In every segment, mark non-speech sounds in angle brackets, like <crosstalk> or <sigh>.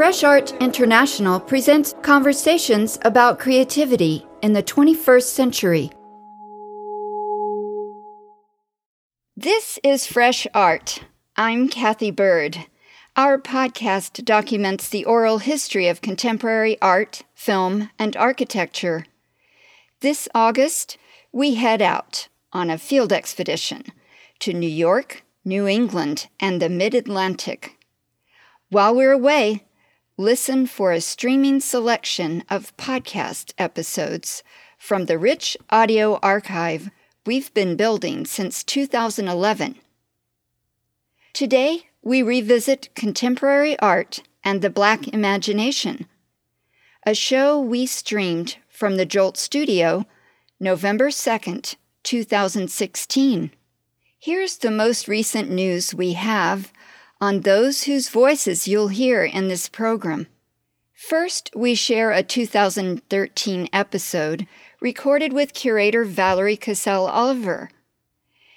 Fresh Art International presents conversations about creativity in the 21st century. This is Fresh Art. I'm Cathy Byrd. Our podcast documents the oral history of contemporary art, film, and architecture. This August, we head out on a field expedition to New York, New England, and the Mid Atlantic. While we're away, listen for a streaming selection of podcast episodes from the rich audio archive we've been building since 2011. Today, we revisit contemporary art and the Black imagination, a show we streamed from the Jolt Studio November 2nd, 2016. Here's the most recent news we have on those whose voices you'll hear in this program. First, we share a 2013 episode recorded with curator Valerie Cassell Oliver.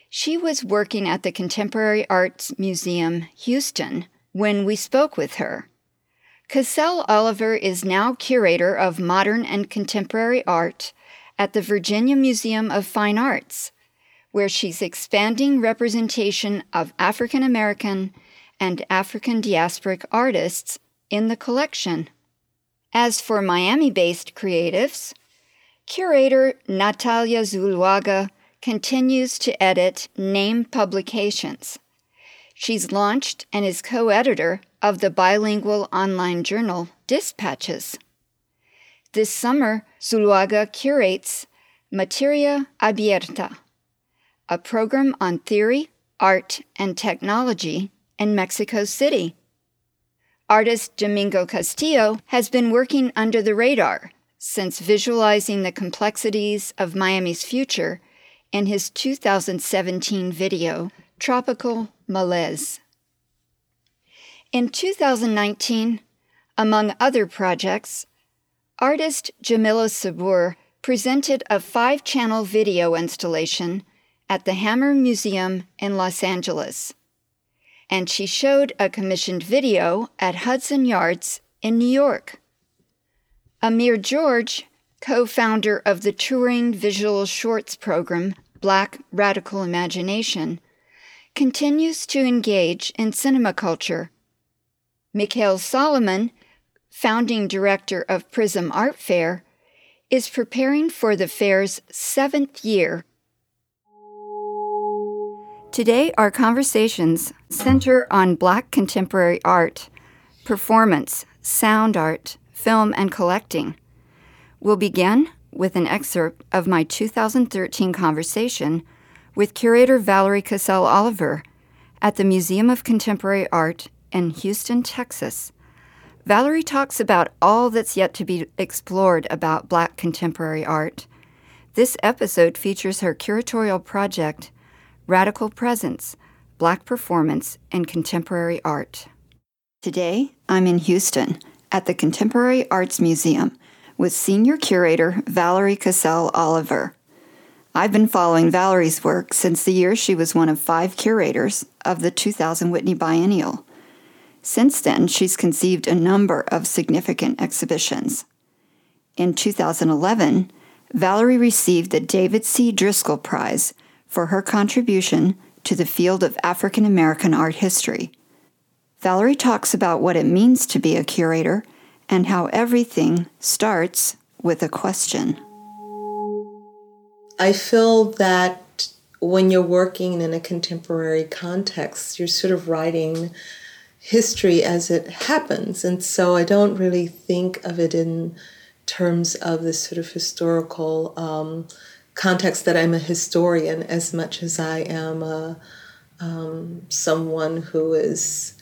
She was working at the Contemporary Arts Museum, Houston, when we spoke with her. Cassell Oliver is now curator of modern and contemporary art at the Virginia Museum of Fine Arts, where she's expanding representation of African American and African diasporic artists in the collection. As for Miami based creatives, curator Natalia Zuluaga continues to edit Name Publications. She's launched and is co editor of the bilingual online journal Dispatches. This summer, Zuluaga curates Materia Abierta, a program on theory, art, and technology in Mexico City. Artist Domingo Castillo has been working under the radar since visualizing the complexities of Miami's future in his 2017 video, Tropical Malaise. In 2019, among other projects, artist Jamilah Sabur presented a five channel video installation at the Hammer Museum in Los Angeles and she showed a commissioned video at Hudson Yards in New York. Amir George, co founder of the touring visual shorts program Black Radical Imagination, continues to engage in cinema culture. Mikhaile Solomon, founding director of Prizm Art Fair, is preparing for the fair's seventh year Today, our conversations center on Black contemporary art, performance, sound art, film, and collecting. We'll begin with an excerpt of my 2013 conversation with curator Valerie Cassell Oliver at the Museum of Contemporary Art in Houston, Texas. Valerie talks about all that's yet to be explored about Black contemporary art. This episode features her curatorial project Radical Presence, Black Performance, and Contemporary Art. Today, I'm in Houston at the Contemporary Arts Museum with Senior Curator Valerie Cassell Oliver. I've been following Valerie's work since the year she was one of five curators of the 2000 Whitney Biennial. Since then, she's conceived a number of significant exhibitions. In 2011, Valerie received the David C. Driskell Prize for her contribution to the field of African American art history. Valerie talks about what it means to be a curator and how everything starts with a question. I feel that when you're working in a contemporary context, you're sort of writing history as it happens. And so I don't really think of it in terms of this sort of historical um, context that I'm a historian as much as I am a, um, someone who is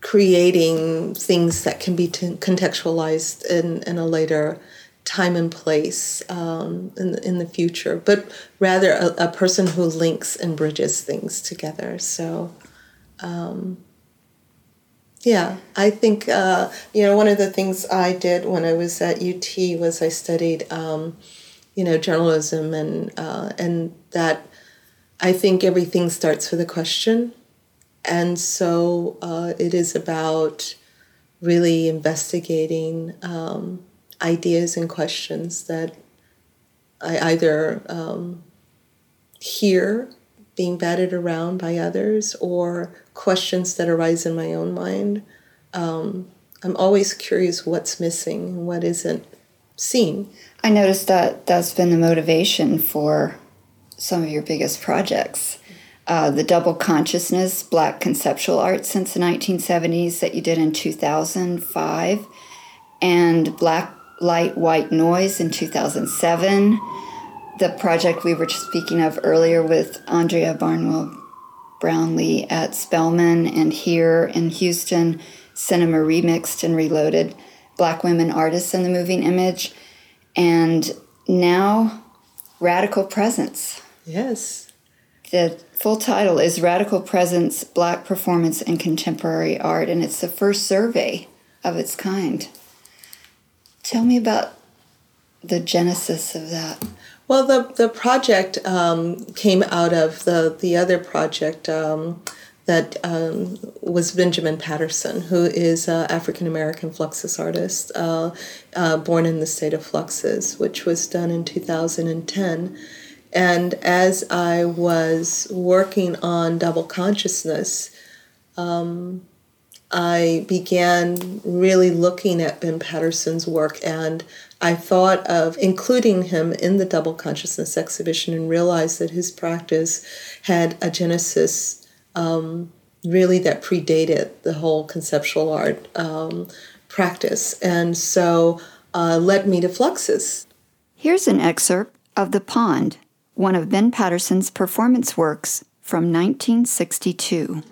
creating things that can be t- contextualized in, in a later time and place um, in, the, in the future, but rather a, a, person who links and bridges things together. So, um, yeah, I think, uh, you know, one of the things I did when I was at UT was I studied um, you know journalism and uh, and that I think everything starts with a question, and so uh, it is about really investigating um, ideas and questions that I either um, hear being batted around by others or questions that arise in my own mind. Um, I'm always curious what's missing and what isn't seen. I noticed that that's been the motivation for some of your biggest projects. Uh, the double consciousness, black conceptual art since the 1970s that you did in 2005, and black light, white noise in 2007 the project we were just speaking of earlier with Andrea Barnwell Brownlee at Spelman and here in Houston, Cinema Remixed and Reloaded, Black Women Artists in the Moving Image, and now Radical Presence. Yes. The full title is Radical Presence Black Performance and Contemporary Art, and it's the first survey of its kind. Tell me about the genesis of that. Well, the the project um, came out of the the other project um, that um, was Benjamin Patterson, who is an African American Fluxus artist, uh, uh, born in the state of Fluxus, which was done in 2010. And as I was working on double consciousness, um, I began really looking at Ben Patterson's work and I thought of including him in the double consciousness exhibition and realized that his practice had a genesis um, really that predated the whole conceptual art um, practice. And so uh, led me to Fluxus. Here's an excerpt of The Pond, one of Ben Patterson's performance works from 1962.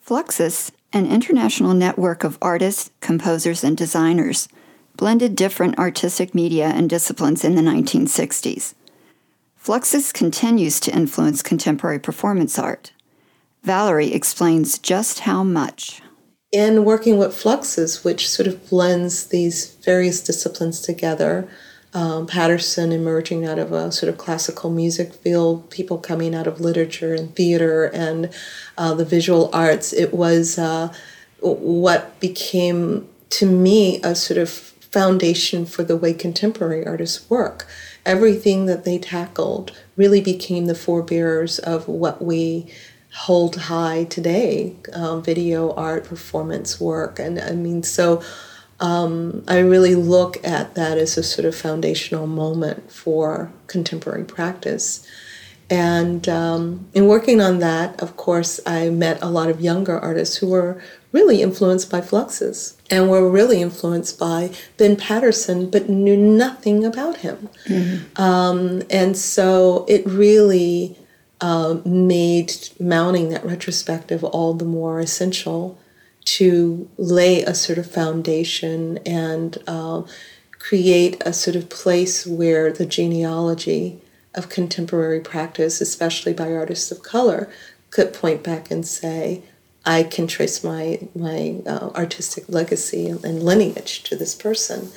Fluxus, an international network of artists, composers, and designers, blended different artistic media and disciplines in the 1960s. Fluxus continues to influence contemporary performance art. Valerie explains just how much. In working with Fluxus, which sort of blends these various disciplines together, um, Patterson emerging out of a sort of classical music field, people coming out of literature and theater and uh, the visual arts, it was uh, what became to me a sort of foundation for the way contemporary artists work. Everything that they tackled really became the forebearers of what we hold high today um, video art performance work and i mean so um, i really look at that as a sort of foundational moment for contemporary practice and um, in working on that of course i met a lot of younger artists who were really influenced by Fluxus and were really influenced by Ben Patterson, but knew nothing about him. Mm-hmm. Um, and so it really uh, made mounting that retrospective all the more essential to lay a sort of foundation and uh, create a sort of place where the genealogy of contemporary practice, especially by artists of color, could point back and say, I can trace my my uh, artistic legacy and lineage to this person.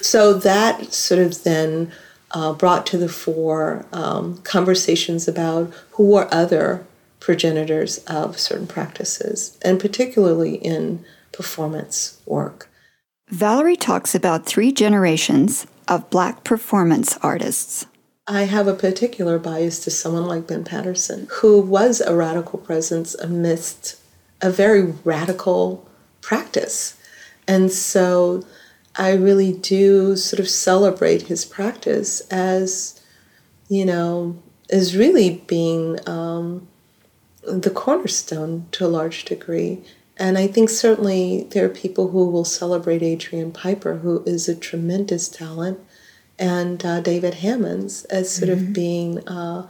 So that sort of then uh, brought to the fore um, conversations about who are other progenitors of certain practices, and particularly in performance work. Valerie talks about three generations of Black performance artists. I have a particular bias to someone like Ben Patterson, who was a radical presence amidst a very radical practice. And so I really do sort of celebrate his practice as, you know, as really being um, the cornerstone to a large degree. And I think certainly there are people who will celebrate Adrian Piper, who is a tremendous talent, and uh, David Hammons as sort mm-hmm. of being uh,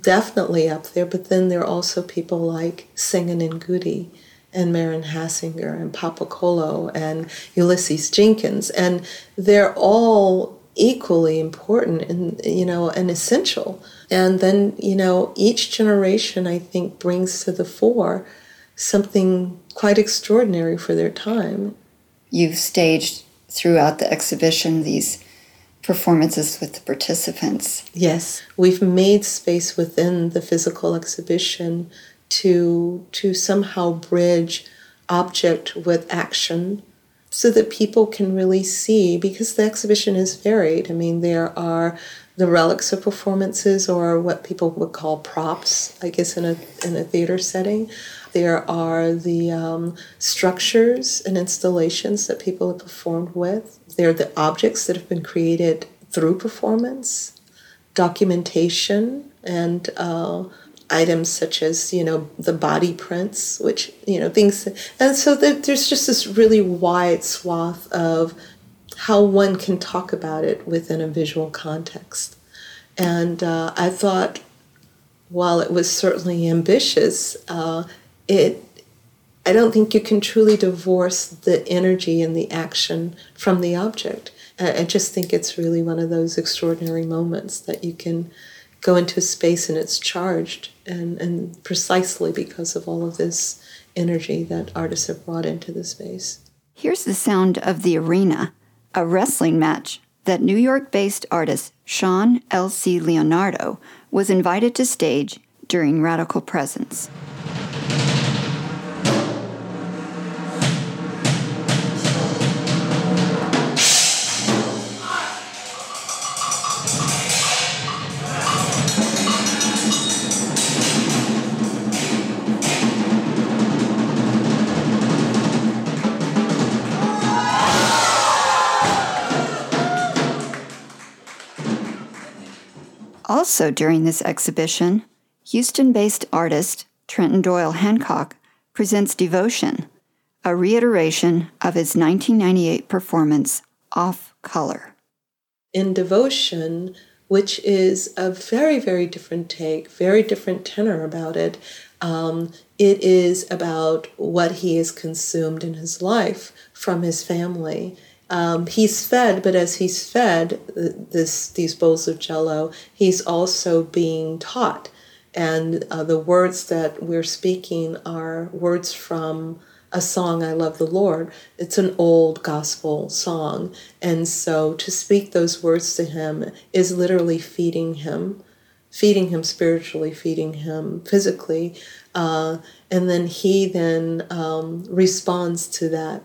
definitely up there, but then there are also people like Senga Nengudi and Maren Hassinger and Papa Kolo and Ulysses Jenkins. And they're all equally important and you know and essential. And then you know each generation i think brings to the fore something quite extraordinary for their time. You've staged throughout the exhibition these performances with the participants. Yes. We've made space within the physical exhibition to to somehow bridge object with action so that people can really see because the exhibition is varied. I mean, there are the relics of performances or what people would call props, I guess, in a, in a theater setting. There are the um, structures and installations that people have performed with. There are the objects that have been created through performance, documentation, and uh, items such as you know the body prints which you know things and so there's just this really wide swath of how one can talk about it within a visual context. And uh, i thought while it was certainly ambitious uh, it i don't think you can truly divorce the energy and the action from the object. I just think it's really one of those extraordinary moments that you can go into a space and it's charged and, and precisely because of all of this energy that artists have brought into the space. Here's the sound of the arena, a wrestling match that New York based artist Sean L.C. Leonardo was invited to stage during Radical Presence. Also, during this exhibition, Houston based artist Trenton Doyle Hancock presents Devotion, a reiteration of his 1998 performance, Off Color. In Devotion, which is a very, very different take, very different tenor about it. Um, it is about what he has consumed in his life from his family um, he's fed, but as he's fed this these bowls of Jello, he's also being taught, and uh, the words that we're speaking are words from a song I love the Lord. It's an old gospel song, and so to speak those words to him is literally feeding him, feeding him spiritually, feeding him physically, uh, and then he then um, responds to that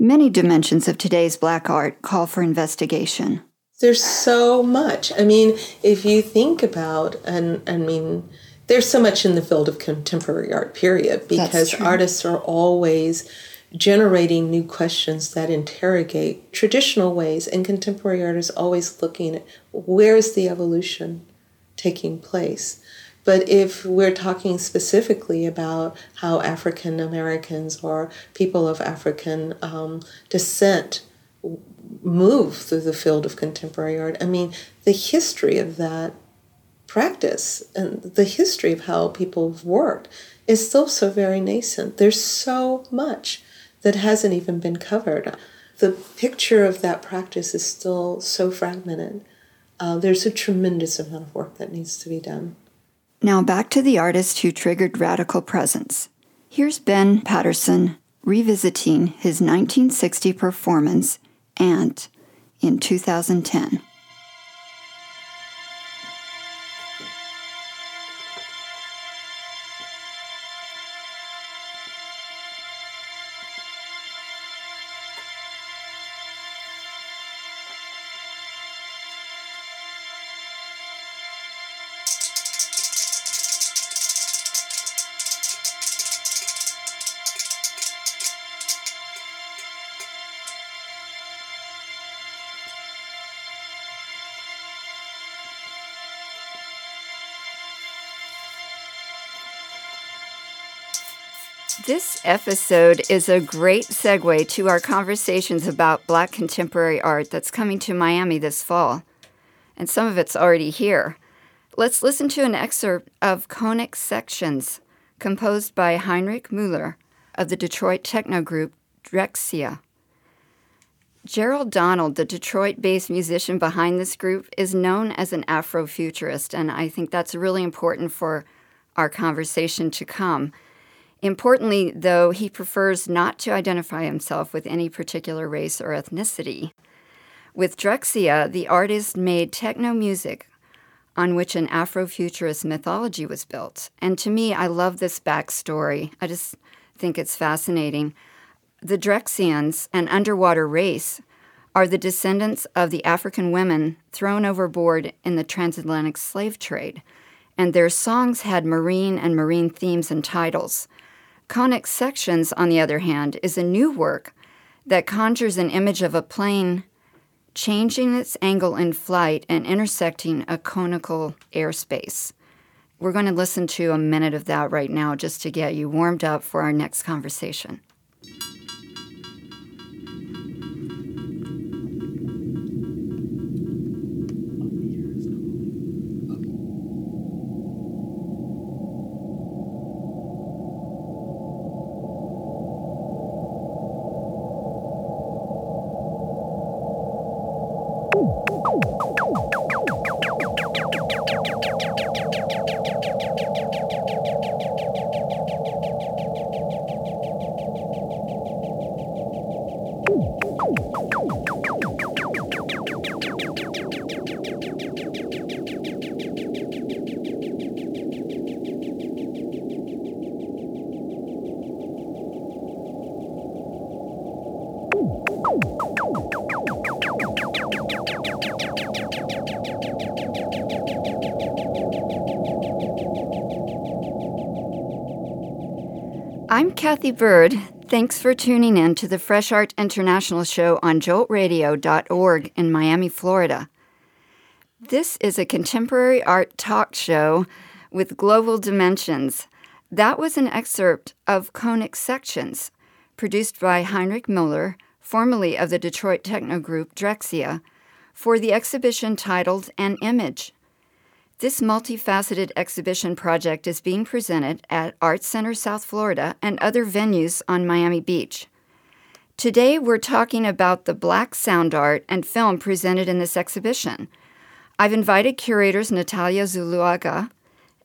Many dimensions of today's black art call for investigation. There's so much. I mean, if you think about, and I mean, there's so much in the field of contemporary art, period, because artists are always generating new questions that interrogate traditional ways, and contemporary art is always looking at where's the evolution taking place. But if we're talking specifically about how African Americans or people of African um, descent move through the field of contemporary art, I mean, the history of that practice and the history of how people have worked is still so very nascent. There's so much that hasn't even been covered. The picture of that practice is still so fragmented. Uh, there's a tremendous amount of work that needs to be done. Now back to the artist who triggered radical presence. Here's Ben Patterson revisiting his 1960 performance, Ant, in 2010. Episode is a great segue to our conversations about Black contemporary art that's coming to Miami this fall. And some of it's already here. Let's listen to an excerpt of Conic Sections, composed by Heinrich Müller of the Detroit techno group Drexciya. Gerald Donald, the Detroit based musician behind this group, is known as an Afrofuturist, and I think that's really important for our conversation to come. Importantly, though, he prefers not to identify himself with any particular race or ethnicity. With Drexciya, the artist made techno music on which an Afrofuturist mythology was built. And to me, I love this backstory. I just think it's fascinating. The Drexciyans, an underwater race, are the descendants of the African women thrown overboard in the transatlantic slave trade, and their songs had marine and marine themes and titles. Conic Sections, on the other hand, is a new work that conjures an image of a plane changing its angle in flight and intersecting a conical airspace. We're going to listen to a minute of that right now just to get you warmed up for our next conversation. Cathy Byrd. Thanks for tuning in to the Fresh Art International show on joltradio.org in Miami, Florida. This is a contemporary art talk show with global dimensions. That was an excerpt of Conic Sections, produced by Heinrich Müller, formerly of the Detroit techno group Drexciya, for the exhibition titled An Image. This multifaceted exhibition project is being presented at Art Center South Florida and other venues on Miami Beach. Today, we're talking about the black sound art and film presented in this exhibition. I've invited curators Natalia Zuluaga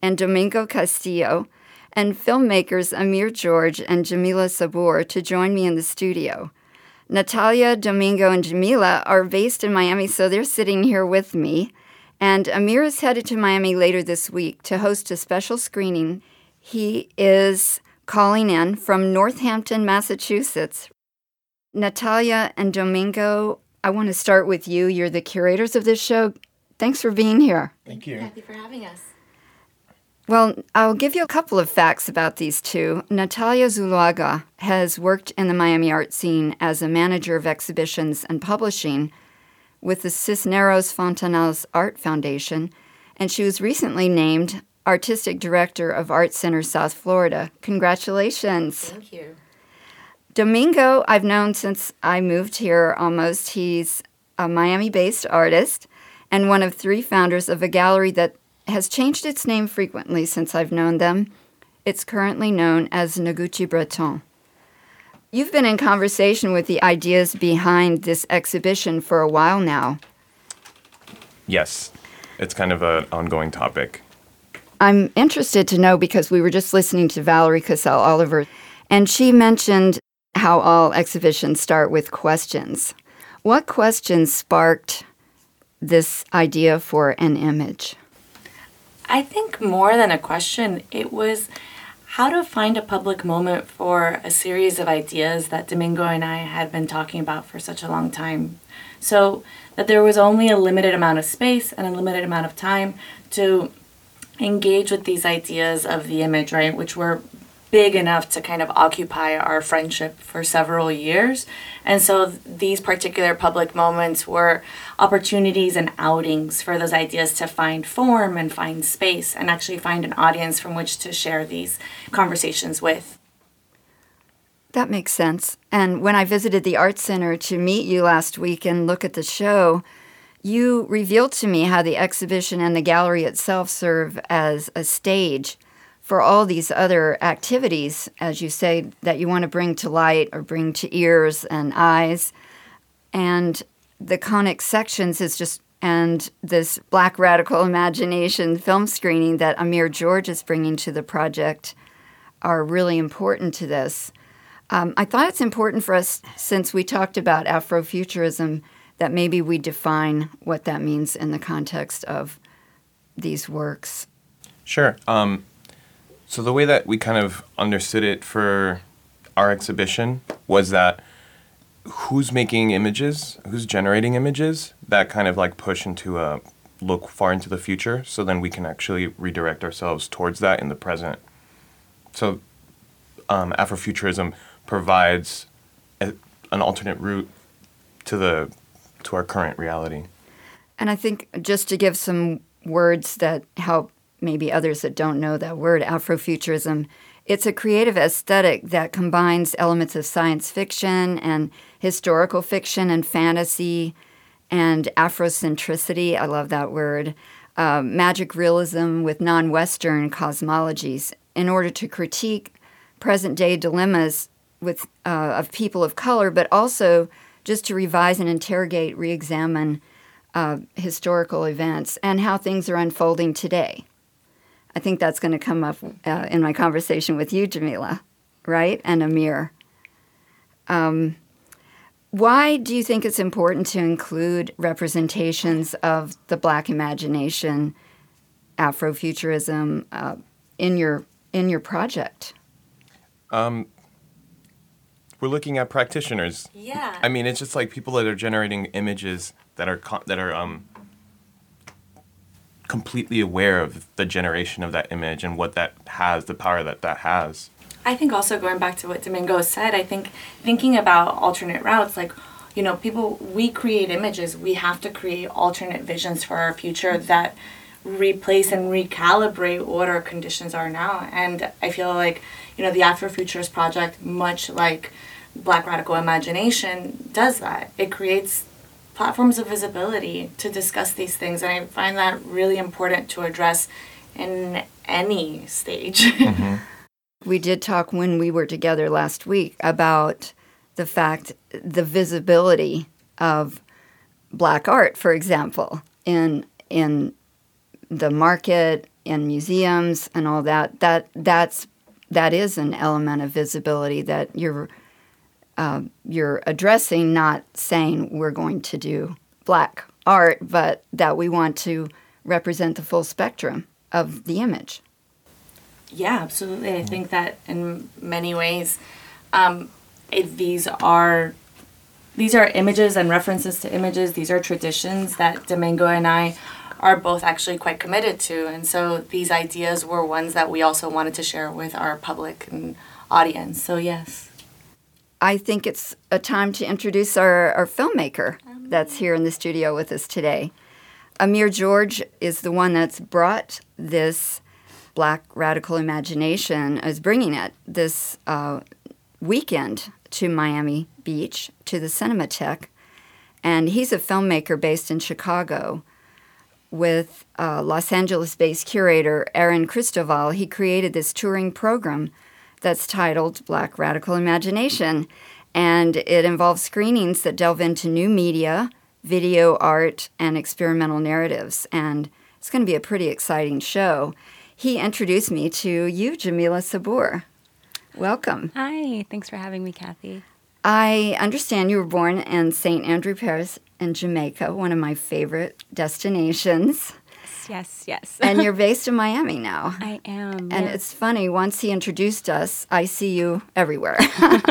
and Domingo Castillo and filmmakers Amir George and Jamilah Sabur to join me in the studio. Natalia, Domingo, and Jamilah are based in Miami, so they're sitting here with me. And Amir is headed to Miami later this week to host a special screening. He is calling in from Northampton, Massachusetts. Natalia and Domingo, I want to start with you. You're the curators of this show. Thanks for being here. Thank you. Thank you for having us. Well, I'll give you a couple of facts about these two. Natalia Zuluaga has worked in the Miami art scene as a manager of exhibitions and publishing with the Cisneros Fontanals Art Foundation, and she was recently named Artistic Director of Art Center South Florida. Congratulations. Thank you. Domingo, I've known since I moved here almost. He's a Miami based artist and one of three founders of a gallery that has changed its name frequently since I've known them. It's currently known as Noguchi Breton. You've been in conversation with the ideas behind this exhibition for a while now. Yes, it's kind of an ongoing topic. I'm interested to know because we were just listening to Valerie Cassell Oliver, and she mentioned how all exhibitions start with questions. What questions sparked this idea for an image? I think more than a question, it was how to find a public moment for a series of ideas that Domingo and I had been talking about for such a long time. So that there was only a limited amount of space and a limited amount of time to engage with these ideas of the image, right? Which were big enough to kind of occupy our friendship for several years. And so these particular public moments were opportunities and outings for those ideas to find form and find space and actually find an audience from which to share these conversations with. That makes sense. And when I visited the Art Center to meet you last week and look at the show, you revealed to me how the exhibition and the gallery itself serve as a stage for all these other activities, as you say, that you want to bring to light or bring to ears and eyes. And the conic sections is just, and this Black Radical Imagination film screening that Amir George is bringing to the project are really important to this. Um, I thought it's important for us, since we talked about Afrofuturism, that maybe we define what that means in the context of these works. Sure. Um, so the way that we kind of understood it for our exhibition was that who's making images, who's generating images, that kind of like push into a look far into the future. So then we can actually redirect ourselves towards that in the present. So um, Afrofuturism provides a, an alternate route to the to our current reality. And I think just to give some words that help maybe others that don't know that word, Afrofuturism, it's a creative aesthetic that combines elements of science fiction and historical fiction and fantasy and Afrocentricity. I love that word. Uh, magic realism with non Western cosmologies in order to critique present day dilemmas with uh, of people of color, but also just to revise and interrogate, re-examine uh, historical events and how things are unfolding today. I think that's going to come up uh, in my conversation with you, Jamilah, right, and Amir. Um, why do you think it's important to include representations of the Black imagination, Afrofuturism, uh, in your in your project? Um, we're looking at practitioners. Yeah. I mean, it's just like people that are generating images that are co- that are um, completely aware of the generation of that image and what that has, the power that that has. I think also going back to what Domingo said, I think thinking about alternate routes, like, you know, people, we create images, we have to create alternate visions for our future that replace and recalibrate what our conditions are now. And I feel like, you know, the Afrofuturist Project, much like Black Radical Imagination, does that. It creates platforms of visibility to discuss these things. And I find that really important to address in any stage. Mm-hmm. <laughs> we did talk when we were together last week about the fact, the visibility of black art, for example, in in the market, in museums, and all that. That that's that is an element of visibility that you're uh, you're addressing, not saying we're going to do black art, but that we want to represent the full spectrum of the image. Yeah, absolutely. I think that in many ways, um, it, these are these are images and references to images. These are traditions that Domingo and I are both actually quite committed to, and so these ideas were ones that we also wanted to share with our public and audience. So yes. I think it's a time to introduce our, our filmmaker that's here in the studio with us today. Amir George is the one that's brought this Black radical imagination, is bringing it this uh, weekend to Miami Beach to the Cinematheque. And he's a filmmaker based in Chicago with uh, Los Angeles based curator Erin Christovale. He created this touring program that's titled Black Radical Imagination. And it involves screenings that delve into new media, video art, and experimental narratives. And it's going to be a pretty exciting show. He introduced me to you, Jamilah Sabur. Welcome. Hi, thanks for having me, Cathy. I understand you were born in St. Andrew Parish in Jamaica, one of my favorite destinations yes, yes. <laughs> and you're based in Miami now. I am. And yes. it's funny, once he introduced us, I see you everywhere.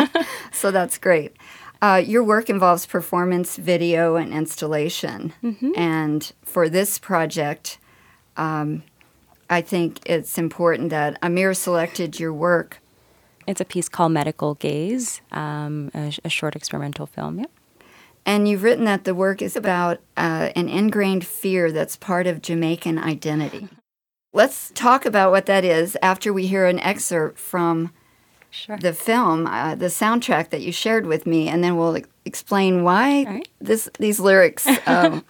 <laughs> so that's great. Uh, your work involves performance, video, and installation. Mm-hmm. And for this project, um, I think it's important that Amir selected your work. It's a piece called Medical Gaze, um, a, a short experimental film. Yeah. And you've written that the work is about uh, an ingrained fear that's part of Jamaican identity. Let's talk about what that is after we hear an excerpt from Sure. the film, uh, the soundtrack that you shared with me, and then we'll e- explain why right. this these lyrics <laughs> um,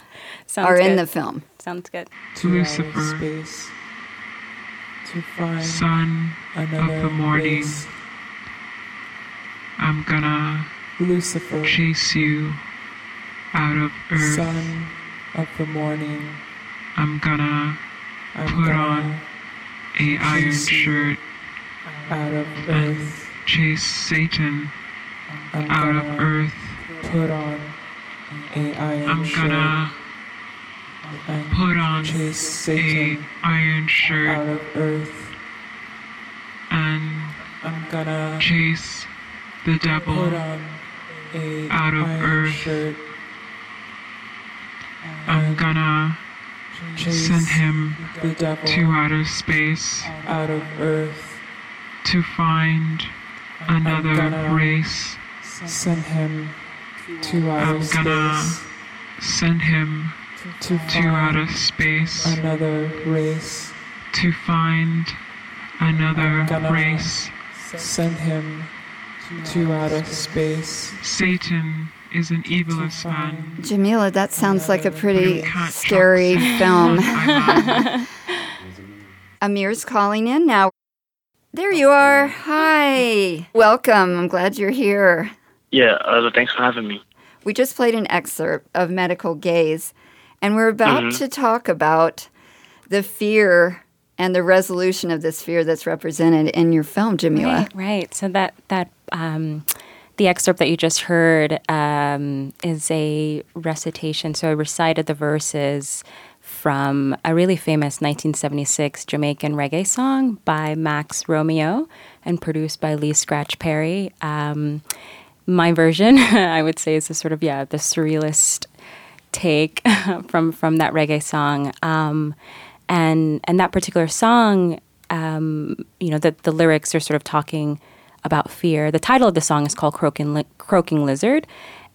Sounds are in the film. Sounds good. to Lucifer, space to find son another of the morning. race. I'm gonna Lucifer, chase you out of earth. son of the morning. I'm gonna I'm Put gonna on a iron shirt out of and earth. chase Satan I'm out of earth. put on a iron I'm shirt gonna and put on chase a Satan iron out of earth. and I'm gonna chase the put devil on a out of iron earth. shirt. I'm gonna send him to outer space out of earth. to find another race. Send him to outer I'm gonna space send him to to outer space another race. to find another race. Send him to outer space. Satan is an evilest man. Jamilah, that sounds like a pretty scary film. <laughs> I <laughs> Amir's calling in now. There you are. Hi. Welcome. I'm glad you're here. Yeah, uh, thanks for having me. We just played an excerpt of Medical Gaze, and we're about Mhm. to talk about the fear and the resolution of this fear that's represented in your film, Jamilah. Right, right. So that that um, the excerpt that you just heard um, is a recitation. So I recited the verses from a really famous 1976 Jamaican reggae song by Max Romeo and produced by Lee Scratch Perry. Um, my version, <laughs> I would say, is a sort of yeah the surrealist take <laughs> from from that reggae song. Um, and and that particular song, um, you know, the the lyrics are sort of talking about fear. The title of the song is called "Croaking Li- Croaking Lizard,"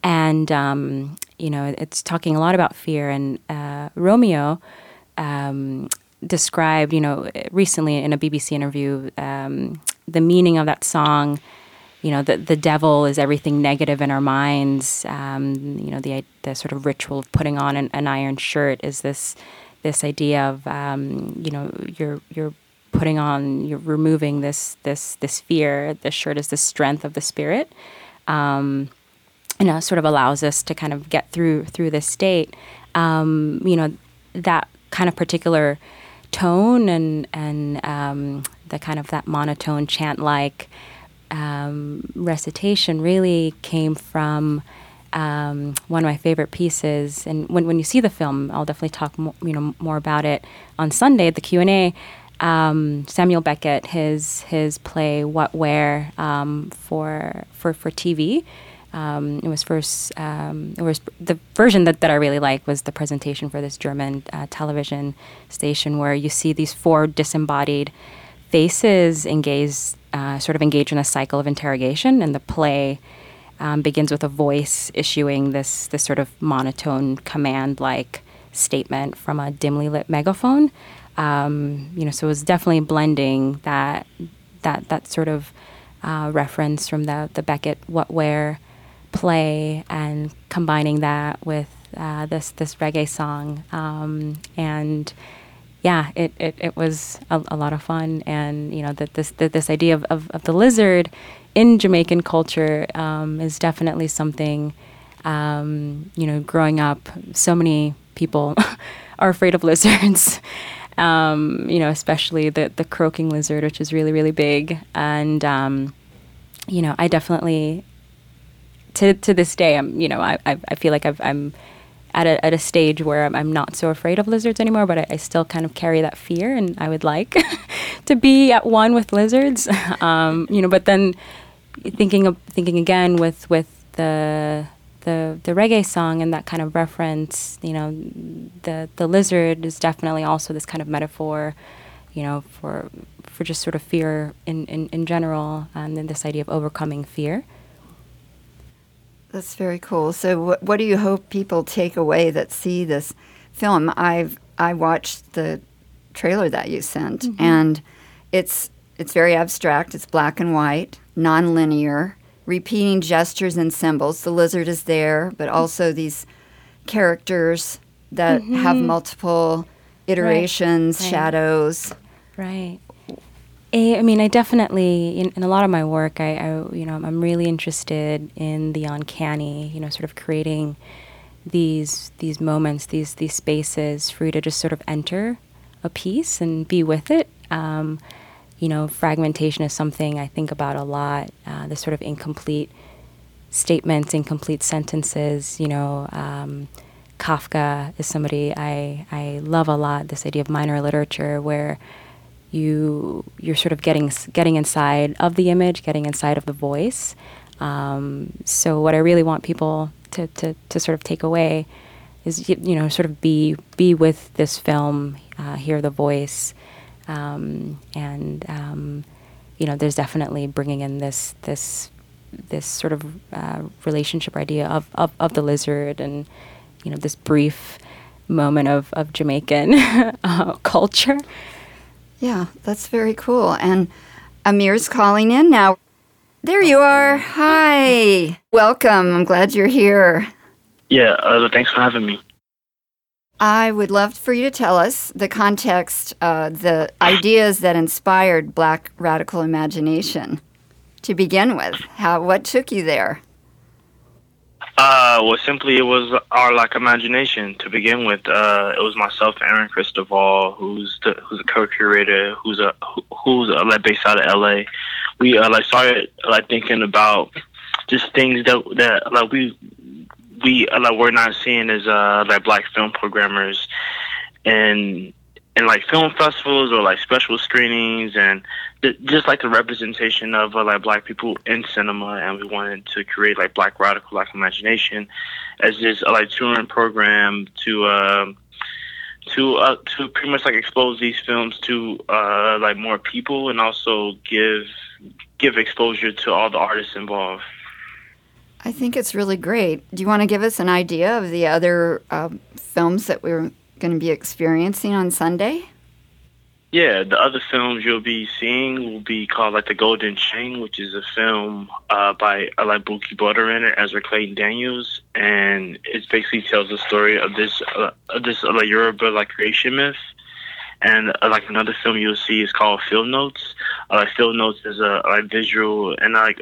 and um, you know, it's talking a lot about fear. And uh, Romeo um, described, you know, recently in a BBC interview, um, the meaning of that song you know, the the devil is everything negative in our minds. Um, you know, the the sort of ritual of putting on an, an iron shirt is this this idea of um, you know you're you're putting on you're removing this this this fear. The shirt is the strength of the spirit. Um, you know, sort of allows us to kind of get through through this state. Um, you know, that kind of particular tone and and um, the kind of that monotone chant like um, recitation really came from um, one of my favorite pieces. And when, when you see the film, I'll definitely talk mo- you know more about it on Sunday at the Q and A. Um, Samuel Beckett, his his play What Where um, for for for TV. Um, it was first. Um, it was the version that, that I really like was the presentation for this German uh, television station where you see these four disembodied faces engage, uh, sort of engage in a cycle of interrogation, and the play um, begins with a voice issuing this this sort of monotone command-like statement from a dimly lit megaphone. Um, you know, so it was definitely blending that that that sort of uh, reference from the the Beckett What Where play and combining that with uh, this this reggae song um, and yeah, it, it, it was a, a lot of fun, and you know that this that this idea of, of, of the lizard in Jamaican culture um, is definitely something. Um, you know, growing up, so many people <laughs> are afraid of lizards. Um, you know, especially the the croaking lizard, which is really really big, and um, you know, I definitely to to this day, I'm you know, I I, I feel like I've, I'm at a, at a stage where I'm, I'm not so afraid of lizards anymore, but I, I still kind of carry that fear, and I would like <laughs> to be at one with lizards. <laughs> Um, you know, but then thinking of thinking again with with the the the reggae song and that kind of reference, you know, the the lizard is definitely also this kind of metaphor, you know, for for just sort of fear in in, in general, um, and then this idea of overcoming fear. That's very cool. So, what, what do you hope people take away that see this film? I've I watched the trailer that you sent, mm-hmm. and it's it's very abstract. It's black and white. nonlinear, repeating gestures and symbols. The lizard is there, but also these characters that have multiple iterations, right. shadows. Right. I I mean, I definitely in, in a lot of my work, I, I you know I'm really interested in the uncanny. You know, sort of creating these these moments, these these spaces for you to just sort of enter a piece and be with it. Um, you know, fragmentation is something I think about a lot. Uh, the sort of incomplete statements, incomplete sentences. You know, um, Kafka is somebody I I love a lot. This idea of minor literature, where you you're sort of getting getting inside of the image, getting inside of the voice. Um, so what I really want people to, to, to sort of take away is you know sort of be be with this film, uh, hear the voice, um, and um, you know there's definitely bringing in this this this sort of uh, relationship idea of, of, of the lizard and you know this brief moment of, of Jamaican <laughs> uh, culture. Yeah, that's very cool. And Amir's calling in now. There you are. Hi. Welcome. I'm glad you're here. Yeah, uh, thanks for having me. I would love for you to tell us the context, uh, the ideas that inspired Black radical imagination to begin with. How, what took you there? Uh, well, simply it was our like imagination to begin with. Uh, it was myself, Erin Christovale, who's the who's a co-curator, who's a who- who's uh, like based out of LA. We uh, like started like thinking about just things that that like we we uh, like we're not seeing as uh like black film programmers and and like film festivals or like special screenings and th- just like the representation of uh, like black people in cinema. And we wanted to create like black radical like imagination as this uh, like touring program to um to uh to pretty much like expose these films to uh like more people and also give give exposure to all the artists involved I think it's really great. Do you want to give us an idea of the other uh, films that we're going to be experiencing on Sunday? Yeah, the other films you'll be seeing will be called like The Golden Chain, which is a film uh, by uh, like Buki Bodunrin, Ezra Clayton Daniels, and it basically tells the story of this uh, of this like Yoruba like creation myth. And uh, like another film you'll see is called Field Notes. Uh, like Field Notes is a like visual and like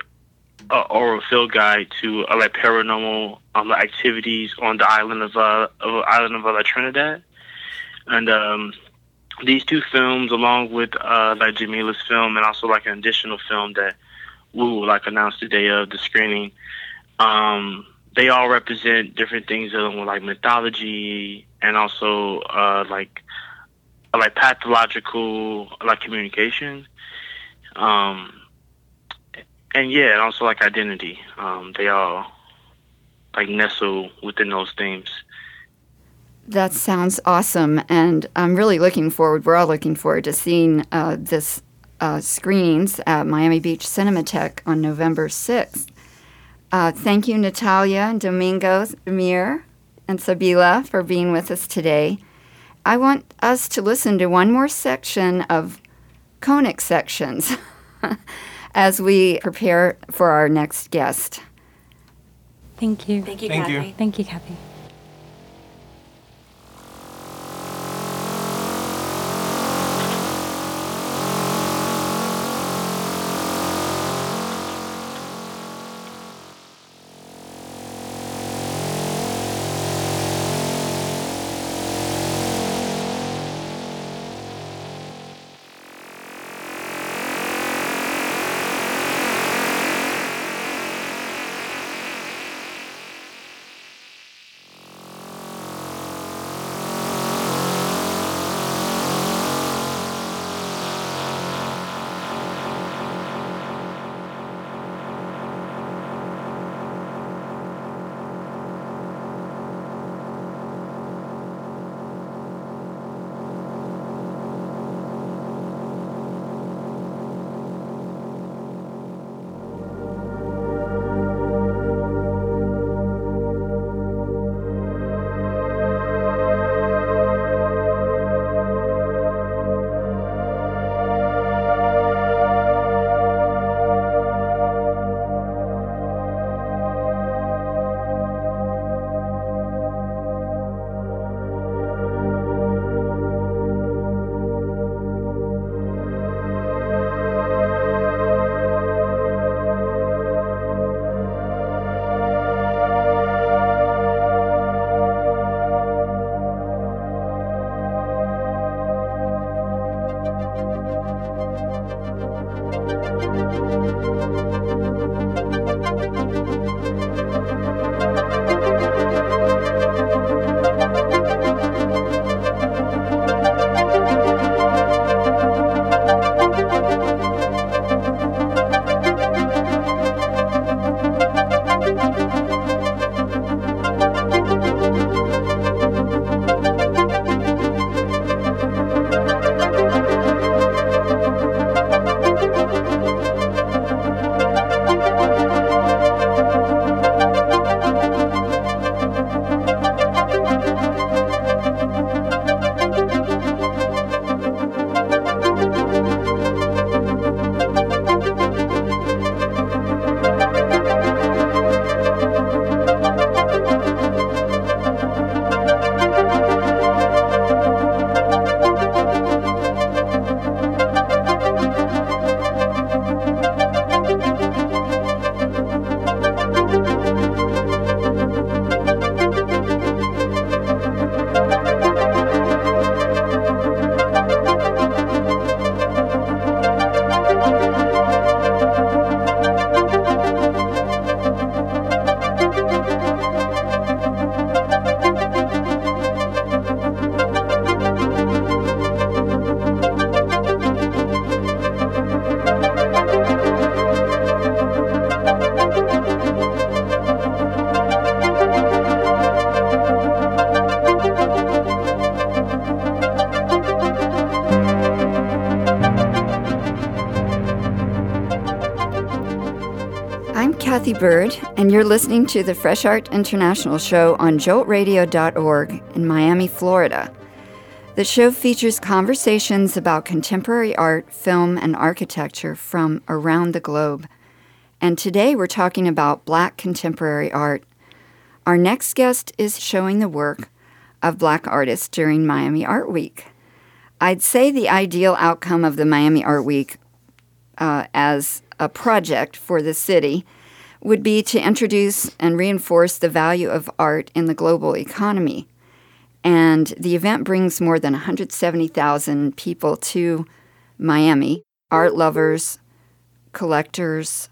uh, oral field guide to uh, like paranormal um, activities on the island of uh of island of uh, Trinidad, and um these two films, along with uh, like Jamilah's film and also like an additional film that we will like announce the day of the screening, um, they all represent different things dealing with like mythology and also uh, like like pathological like communication. Um, and yeah, and also like identity. Um, they all like nestle within those themes. That sounds awesome, and I'm really looking forward. We're all looking forward to seeing uh, this uh, screenings at Miami Beach Cinematheque on November 6th. Uh, thank you, Natalia and Domingos, Amir, and Sabila for being with us today. I want us to listen to one more section of conic sections <laughs> as we prepare for our next guest. Thank you. Thank you, Thank you. Cathy. Thank you, Cathy. Byrd, and you're listening to the Fresh Art International show on joltradio.org in Miami, Florida. The show features conversations about contemporary art, film, and architecture from around the globe. And today we're talking about black contemporary art. Our next guest is showing the work of black artists during Miami Art Week. I'd say the ideal outcome of the Miami Art Week uh, as a project for the city would be to introduce and reinforce the value of art in the global economy. And the event brings more than 170,000 people to Miami art lovers, collectors,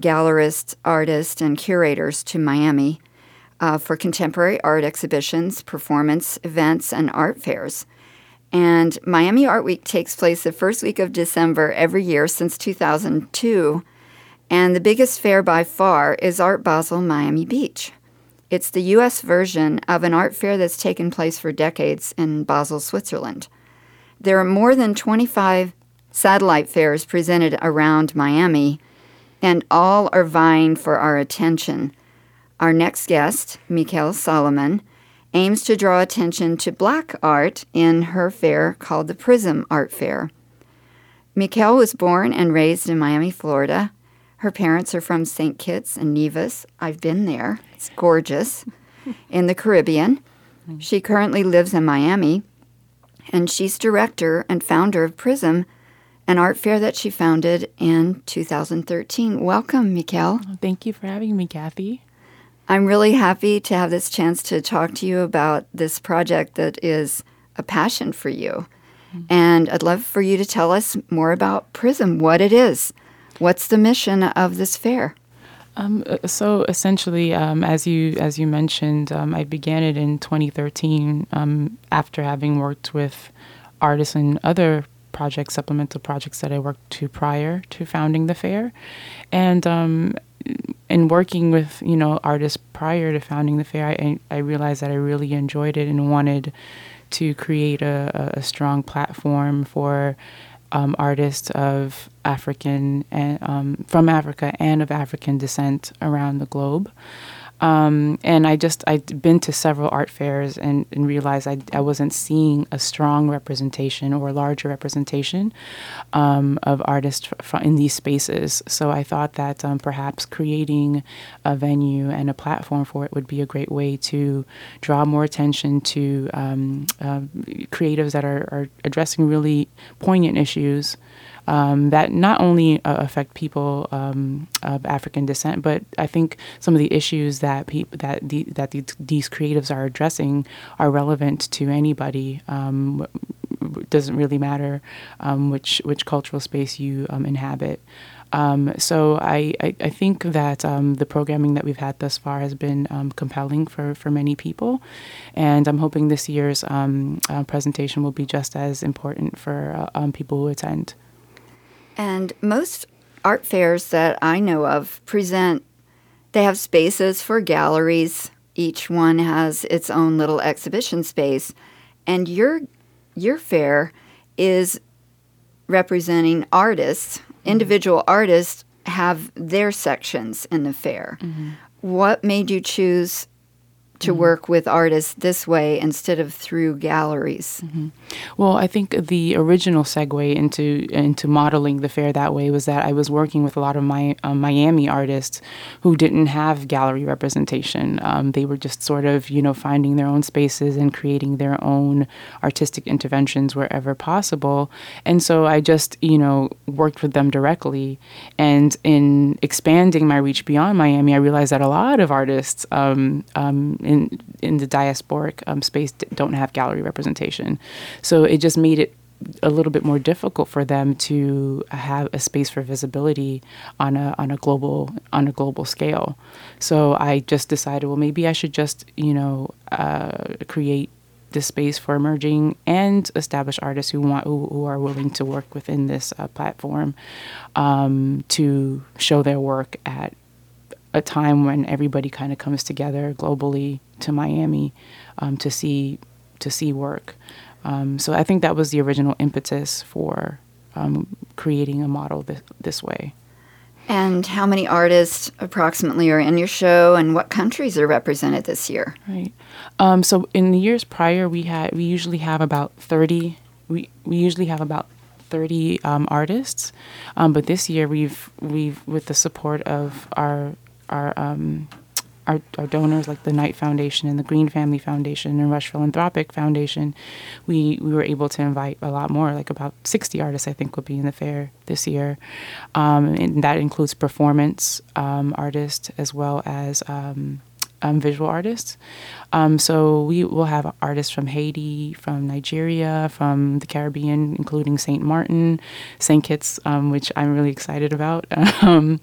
gallerists, artists, and curators to Miami uh, for contemporary art exhibitions, performance events, and art fairs. And Miami Art Week takes place the first week of December every year since 2002. And the biggest fair by far is Art Basel Miami Beach. It's the U.S. version of an art fair that's taken place for decades in Basel, Switzerland. There are more than 25 satellite fairs presented around Miami, and all are vying for our attention. Our next guest, Mikhaile Solomon, aims to draw attention to black art in her fair called the Prizm Art Fair. Mikhaile was born and raised in Miami, Florida. Her parents are from St. Kitts and Nevis. I've been there. It's gorgeous. <laughs> in the Caribbean. She currently lives in Miami, and she's director and founder of Prizm, an art fair that she founded in 2013. Welcome, Mikhaile. Thank you for having me, Cathy. I'm really happy to have this chance to talk to you about this project that is a passion for you. Mm-hmm. And I'd love for you to tell us more about PRIZM, what it is. What's the mission of this fair? Um, uh, so essentially, um, as you as you mentioned, um, I began it in 2013 um, after having worked with artists and other projects, supplemental projects that I worked to prior to founding the fair, and um, in working with you know artists prior to founding the fair, I, I realized that I really enjoyed it and wanted to create a, a strong platform for um, artists of African and um, from Africa and of African descent around the globe. Um, and I just I'd been to several art fairs and, and realized I, I wasn't seeing a strong representation or a larger representation um, of artists in these spaces. So I thought that um, perhaps creating a venue and a platform for it would be a great way to draw more attention to um, uh, creatives that are, are addressing really poignant issues um, that not only uh, affect people um, of African descent, but I think some of the issues that people that the, that the, these creatives are addressing are relevant to anybody. Um, doesn't really matter um, which which cultural space you um, inhabit. Um, so I, I, I, think that um, the programming that we've had thus far has been um, compelling for, for many people, and I'm hoping this year's uh, presentation will be just as important for uh, people who attend. And most art fairs that I know of present, they have spaces for galleries. Each one has its own little exhibition space. And your, your fair is representing artists, mm-hmm. individual artists have their sections in the fair. Mm-hmm. What made you choose to mm-hmm. work with artists this way instead of through galleries? Mm-hmm. Well, I think the original segue into into modeling the fair that way was that I was working with a lot of my uh, Miami artists who didn't have gallery representation. Um, they were just sort of you know finding their own spaces and creating their own artistic interventions wherever possible. And so I just you know worked with them directly. And in expanding my reach beyond Miami, I realized that a lot of artists um, um, in in the diasporic um, space don't have gallery representation. So it just made it a little bit more difficult for them to have a space for visibility on a on a global on a global scale. So I just decided, well, maybe I should just you know uh, create this space for emerging and established artists who want who, who are willing to work within this uh, platform um, to show their work at a time when everybody kind of comes together globally to Miami um, to see to see work. Um, so I think that was the original impetus for um, creating a model this, this way. And how many artists approximately are in your show, and what countries are represented this year? Right. Um, so in the years prior, we had we usually have about thirty. We we usually have about thirty um, artists, um, but this year we've we've with the support of our our um, our, our donors like the Knight Foundation and the Green Family Foundation and Rush Philanthropic Foundation, we, we were able to invite a lot more, like about 60 artists, I think, will be in the fair this year. Um, and that includes performance um, artists as well as um, um, visual artists. Um, so we will have artists from Haiti, from Nigeria, from the Caribbean, including St. Martin, St. Kitts, um, which I'm really excited about. <laughs> Um,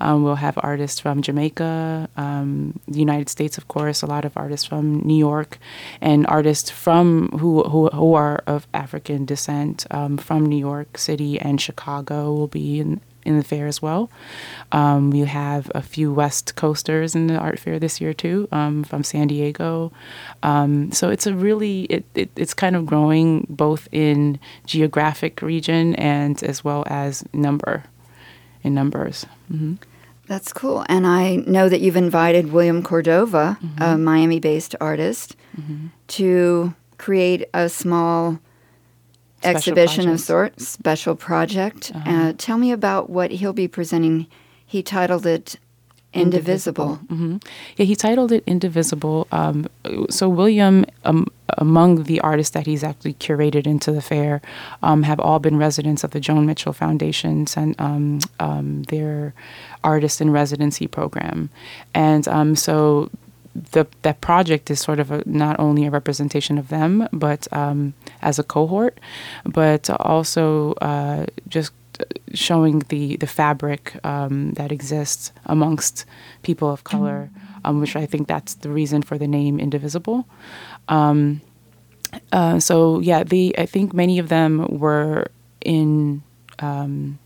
um, we'll have artists from Jamaica, um, the United States, of course, a lot of artists from New York, and artists from who who, who are of African descent from New York City and Chicago will be in, in the fair as well. Um, we have a few West Coasters in the art fair this year too, um, from San Diego. Um, so it's a really it, it, it's kind of growing both in geographic region and as well as number in numbers. Mm-hmm. That's cool. And I know that you've invited William Cordova, mm-hmm. a Miami based artist, mm-hmm. to create a small exhibition project. of sorts, special project. Uh-huh. Uh, tell me about what he'll be presenting. He titled it Indivisible. Mm-hmm. Yeah, he titled it Indivisible. Um, so William, um, among the artists that he's actually curated into the fair, um, have all been residents of the Joan Mitchell Foundation and um, um, their artist in residency program, and um, so the that project is sort of a, not only a representation of them, but um, as a cohort, but also uh, just showing the the fabric um, that exists amongst people of color, um, which I think that's the reason for the name Indivisible. Um, uh, so yeah, the I think many of them were in um,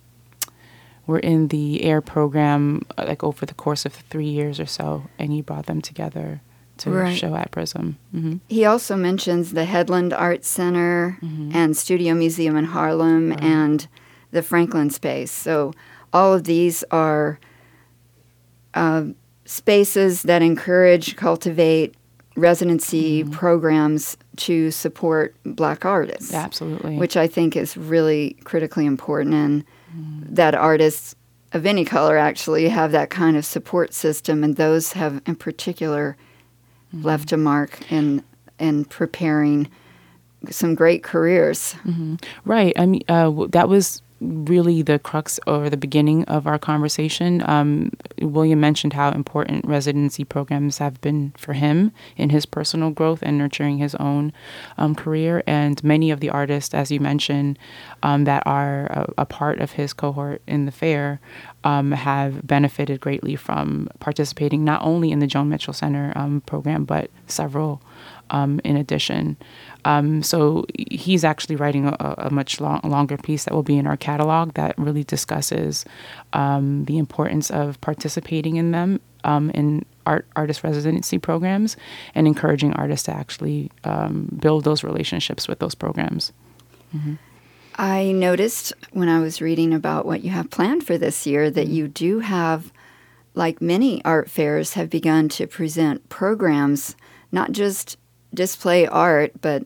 were in the air program uh, like over the course of three years or so, and he brought them together to right. show at Prizm. Mm-hmm. He also mentions the Headland Art Center mm-hmm. and Studio Museum in Harlem right. and the Franklin Space. So all of these are uh, spaces that encourage, cultivate residency mm-hmm. programs to support black artists. Absolutely. Which I think is really critically important and that artists of any color actually have that kind of support system, and those have in particular mm-hmm. left a mark in in preparing some great careers. Mm-hmm. Right. I mean, uh, that was really the crux or the beginning of our conversation. Um, William mentioned how important residency programs have been for him in his personal growth and nurturing his own um, career. And many of the artists, as you mentioned, um, that are a, a, part of his cohort in the fair um, have benefited greatly from participating not only in the Joan Mitchell Center um, program, but several um, in addition. Um, so he's actually writing a, a much long, longer piece that will be in our catalog that really discusses um, the importance of participating in them um, in art artist residency programs and encouraging artists to actually um, build those relationships with those programs. Mm-hmm. I noticed when I was reading about what you have planned for this year that you do have, like many art fairs, have begun to present programs, not just display art, but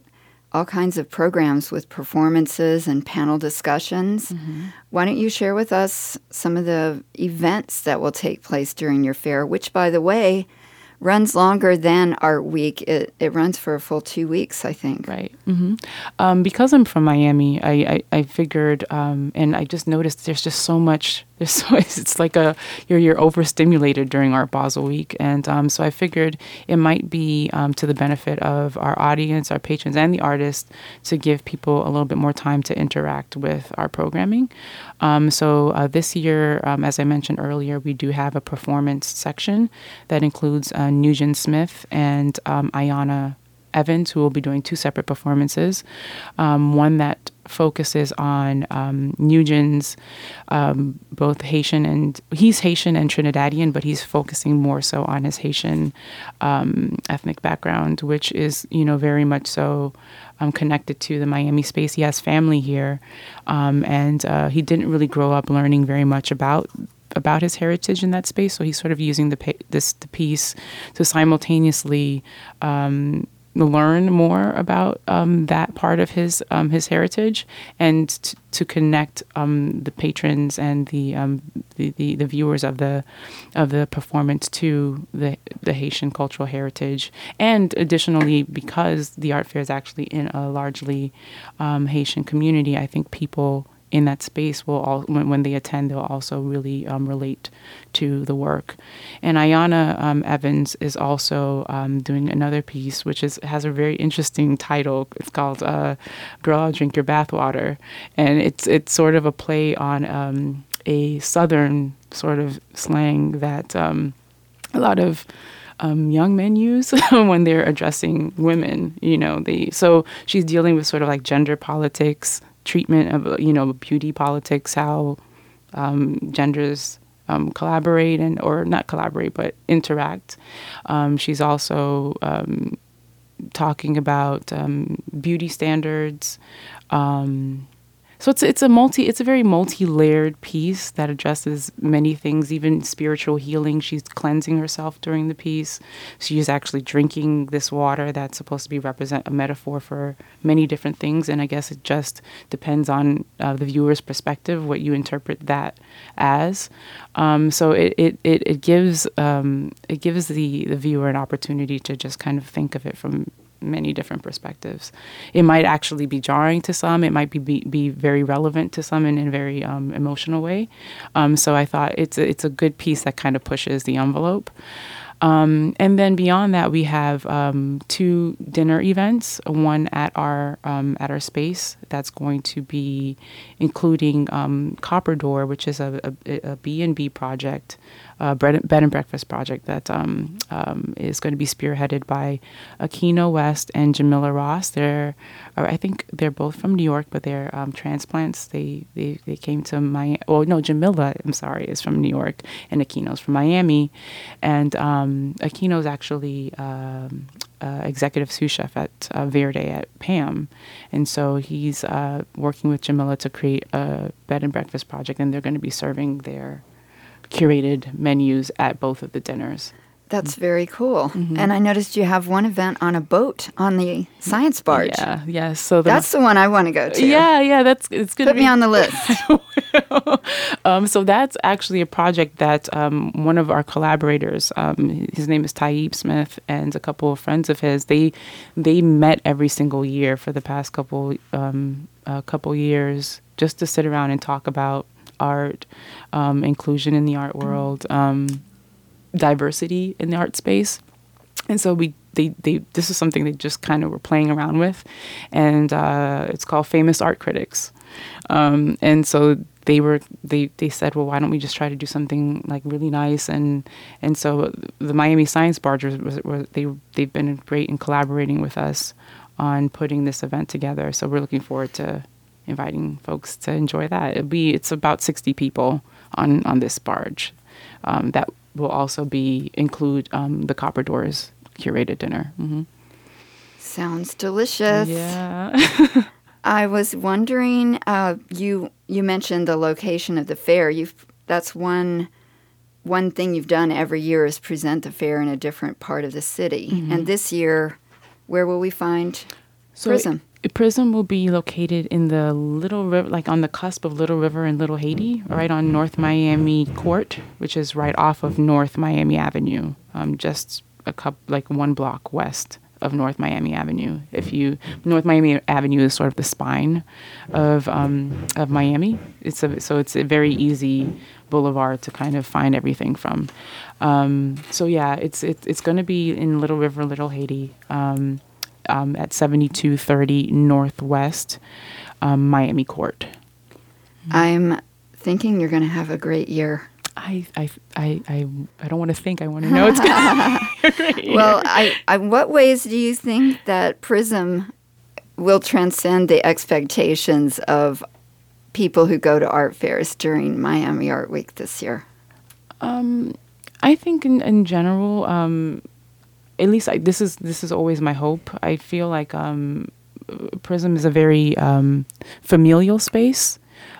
all kinds of programs with performances and panel discussions. Mm-hmm. Why don't you share with us some of the events that will take place during your fair, which, by the way, runs longer than Art Week. It, it runs for a full two weeks, I think. Right. Mm-hmm. Um, because I'm from Miami, I, I, I figured, um, and I just noticed there's just so much. There's <laughs> so it's like a you're you're overstimulated during Art Basel Week, and um, so I figured it might be um, to the benefit of our audience, our patrons, and the artists to give people a little bit more time to interact with our programming. Um, so uh, this year, um, as I mentioned earlier, we do have a performance section that includes uh, Nyugen Smith and um, Ayana Evans, who will be doing two separate performances. Um, one that focuses on um, Nyugen's um, both Haitian and he's Haitian and Trinidadian, but he's focusing more so on his Haitian um, ethnic background, which is you know very much so um, connected to the Miami space. He has family here, um, and uh, he didn't really grow up learning very much about about his heritage in that space. So he's sort of using the pa- this the piece to simultaneously um, learn more about um, that part of his um, his heritage and t- to connect um, the patrons and the, um, the, the the viewers of the of the performance to the the Haitian cultural heritage. And additionally because the art fair is actually in a largely um, Haitian community I think people in that space will all when, when they attend they'll also really um, relate to the work and ayana um, evans is also um, doing another piece which is has a very interesting title it's called uh, girl drink your bathwater and it's it's sort of a play on um, a southern sort of slang that um, a lot of um, young men use <laughs> when they're addressing women. You know, they so she's dealing with sort of like gender politics, treatment of you know beauty politics, how um, genders um, collaborate and or not collaborate but interact. Um, she's also um, talking about um, beauty standards. Um, so it's it's a multi it's a very multi-layered piece that addresses many things, even spiritual healing. She's cleansing herself during the piece. She's actually drinking this water that's supposed to be represent a metaphor for many different things, and I guess it just depends on uh, the viewer's perspective what you interpret that as. Um, so it it, it, it gives um, it gives the the viewer an opportunity to just kind of think of it from many different perspectives. It might actually be jarring to some. It might be be, be very relevant to some in, in a very um, emotional way. Um, so I thought it's a, it's a good piece that kind of pushes the envelope. Um, and then beyond that, we have um, two dinner events. One at our um, at our space that's going to be including um, Copper Door, which is a, a, a B and B project uh, bread, bed and breakfast project that um, um, is going to be spearheaded by Aquino West and Jamila Ross. They're, I think they're both from New York, but they're transplants. They, they they came to Miami. Oh no, Jamila, I'm sorry, is from New York, and Aquino's from Miami, and um, Aquino's actually. Um, uh, executive sous chef at uh, Verde at PAMM. And so he's uh, working with Jamila to create a bed and breakfast project, and they're going to be serving their curated menus at both of the dinners. That's very cool. And I noticed you have one event on a boat on the science barge. Yeah, yeah. So the, That's the one I want to go to. yeah, yeah. That's it's gonna Put be me on the list. <laughs> um, so that's actually a project that um, one of our collaborators, um, his name is Taib Smith, and a couple of friends of his, they they met every single year for the past couple um, uh, couple years just to sit around and talk about art, um, inclusion in the art world, um, diversity in the art space. And so we they, they this is something they just kind of were playing around with, and uh, it's called Famous Art Critics. Um, and so they were they, they said, well, why don't we just try to do something like really nice and and so the Miami Science Bargers was, was they they've been great in collaborating with us on putting this event together. So we're looking forward to inviting folks to enjoy that. It'll be it's about sixty people on on this barge. Um, that will also be include um, the Copper Doors curated dinner. hmm Sounds delicious. Yeah. <laughs> I was wondering, uh, you you mentioned the location of the fair. You've that's one one thing you've done every year is present the fair in a different part of the city. And this year, where will we find So Prizm? Prizm will be located in the Little River, like on the cusp of Little River and Little Haiti, right on North Miami Court, which is right off of North Miami Avenue, um, just a cup like one block west of North Miami Avenue. If you North Miami Avenue is sort of the spine of um, of Miami. It's a so it's a very easy boulevard to kind of find everything from. Um, so yeah, it's it, it's going to be in Little River, Little Haiti. Um, um, at 7230 Northwest um, Miami Court. I'm thinking you're going to have a great year. I, I, I, I, I don't want to think. I want to know it's going to be a <laughs> great year. Well, I, I, what ways do you think that Prizm will transcend the expectations of people who go to art fairs during Miami Art Week this year? I think in, in general, um, at least I, this is this is always my hope. I feel like um, Prizm is a very um, familial space.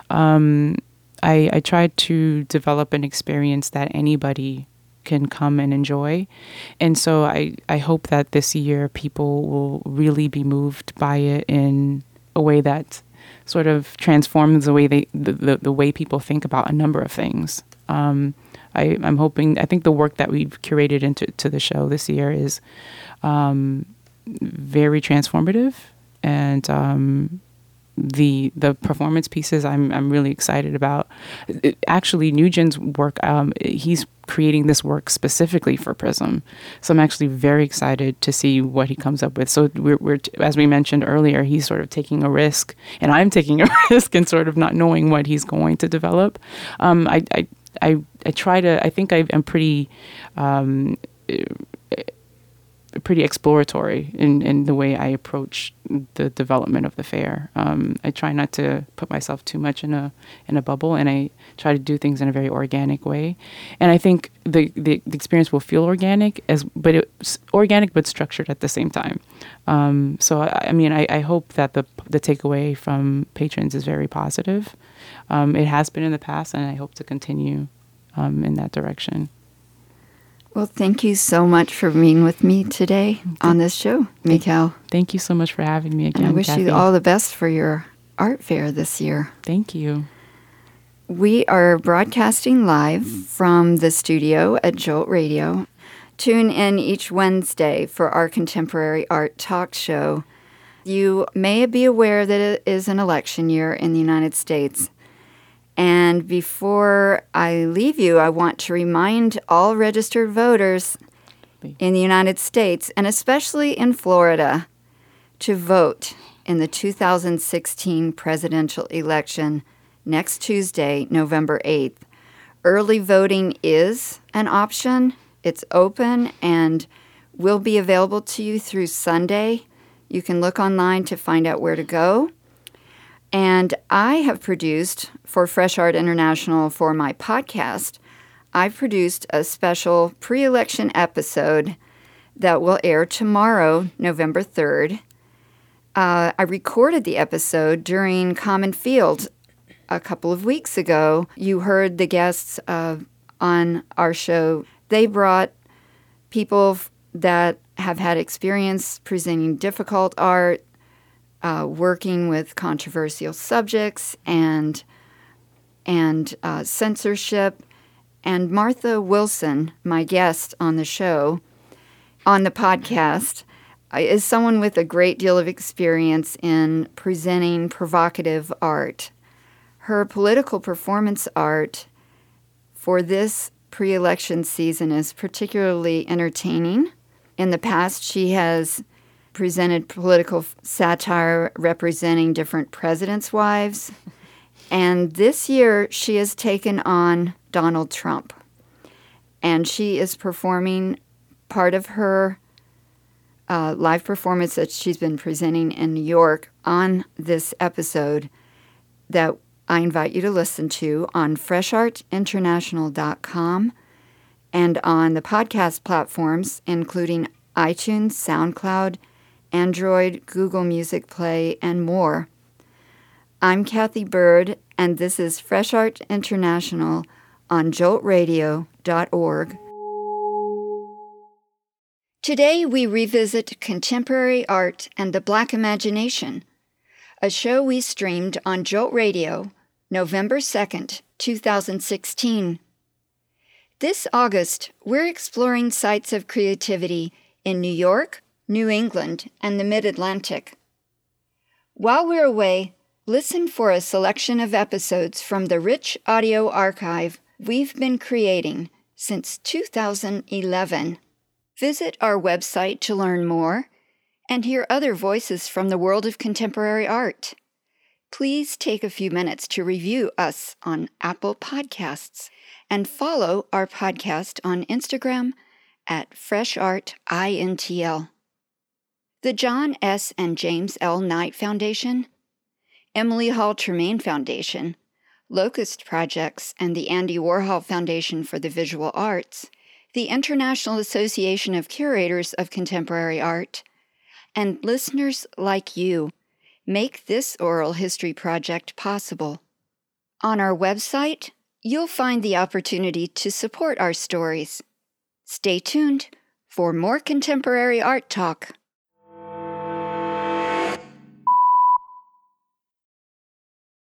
Um, I, I tried to develop an experience that anybody can come and enjoy. And so I, I hope that this year people will really be moved by it in a way that sort of transforms the way they the, the, the way people think about a number of things. Um, I, I'm hoping I think the work that we've curated into to the show this year is um, very transformative and um, the the performance pieces I'm I'm really excited about. It, actually, Nyugen's work, um, he's creating this work specifically for Prizm, so I'm actually very excited to see what he comes up with. So we're, we're as we mentioned earlier, he's sort of taking a risk, and I'm taking a <laughs> risk and sort of not knowing what he's going to develop. Um, I, I I I try to. I think I, am pretty. Um, pretty exploratory in, in the way I approach the development of the fair. Um, I try not to put myself too much in a in a bubble, and I try to do things in a very organic way. And I think the the, the experience will feel organic as, but it's organic but structured at the same time. Um, so I, I mean, I, I, hope that the the takeaway from patrons is very positive. Um, it has been in the past, and I hope to continue um, in that direction. Well, thank you so much for being with me today on this show, Mikhaile. Thank you so much for having me again. And I wish Cathy. you all the best for your art fair this year. Thank you. We are broadcasting live from the studio at Jolt Radio. Tune in each Wednesday for our contemporary art talk show. You may be aware that it is an election year in the United States. And before I leave you, I want to remind all registered voters in the United States, and especially in Florida, to vote in the 2016 presidential election next Tuesday, November 8th. Early voting is an option, it's open and will be available to you through Sunday. You can look online to find out where to go. And I have produced for Fresh Art International for my podcast, I've produced a special pre election episode that will air tomorrow, November 3rd. Uh, I recorded the episode during Common Field a couple of weeks ago. You heard the guests uh, on our show. They brought people that have had experience presenting difficult art, uh, working with controversial subjects and and uh, censorship. And Martha Wilson, my guest on the show, on the podcast, uh, is someone with a great deal of experience in presenting provocative art. Her political performance art for this pre election season is particularly entertaining. In the past, she has presented political satire representing different presidents' wives. <laughs> And this year, she has taken on Donald Trump. And she is performing part of her uh, live performance that she's been presenting in New York on this episode that I invite you to listen to on freshartinternational.com and on the podcast platforms, including iTunes, SoundCloud, Android, Google Music Play, and more. I'm Cathy Byrd, and this is Fresh Art International on joltradio.org. Today we revisit contemporary art and the Black imagination, a show we streamed on Jolt Radio November 2nd, 2016. This August, we're exploring sites of creativity in New York, New England, and the Mid Atlantic. While we're away, listen for a selection of episodes from the rich audio archive we've been creating since 2011. Visit our website to learn more and hear other voices from the world of contemporary art. Please take a few minutes to review us on Apple Podcasts and follow our podcast on Instagram at FreshArtINTL the John S. and James L. Knight Foundation, Emily Hall Tremaine Foundation, Locust Projects, and the Andy Warhol Foundation for the Visual Arts, the International Association of Curators of Contemporary Art, and listeners like you make this oral history project possible. On our website, you'll find the opportunity to support our stories. Stay tuned for more contemporary art talk.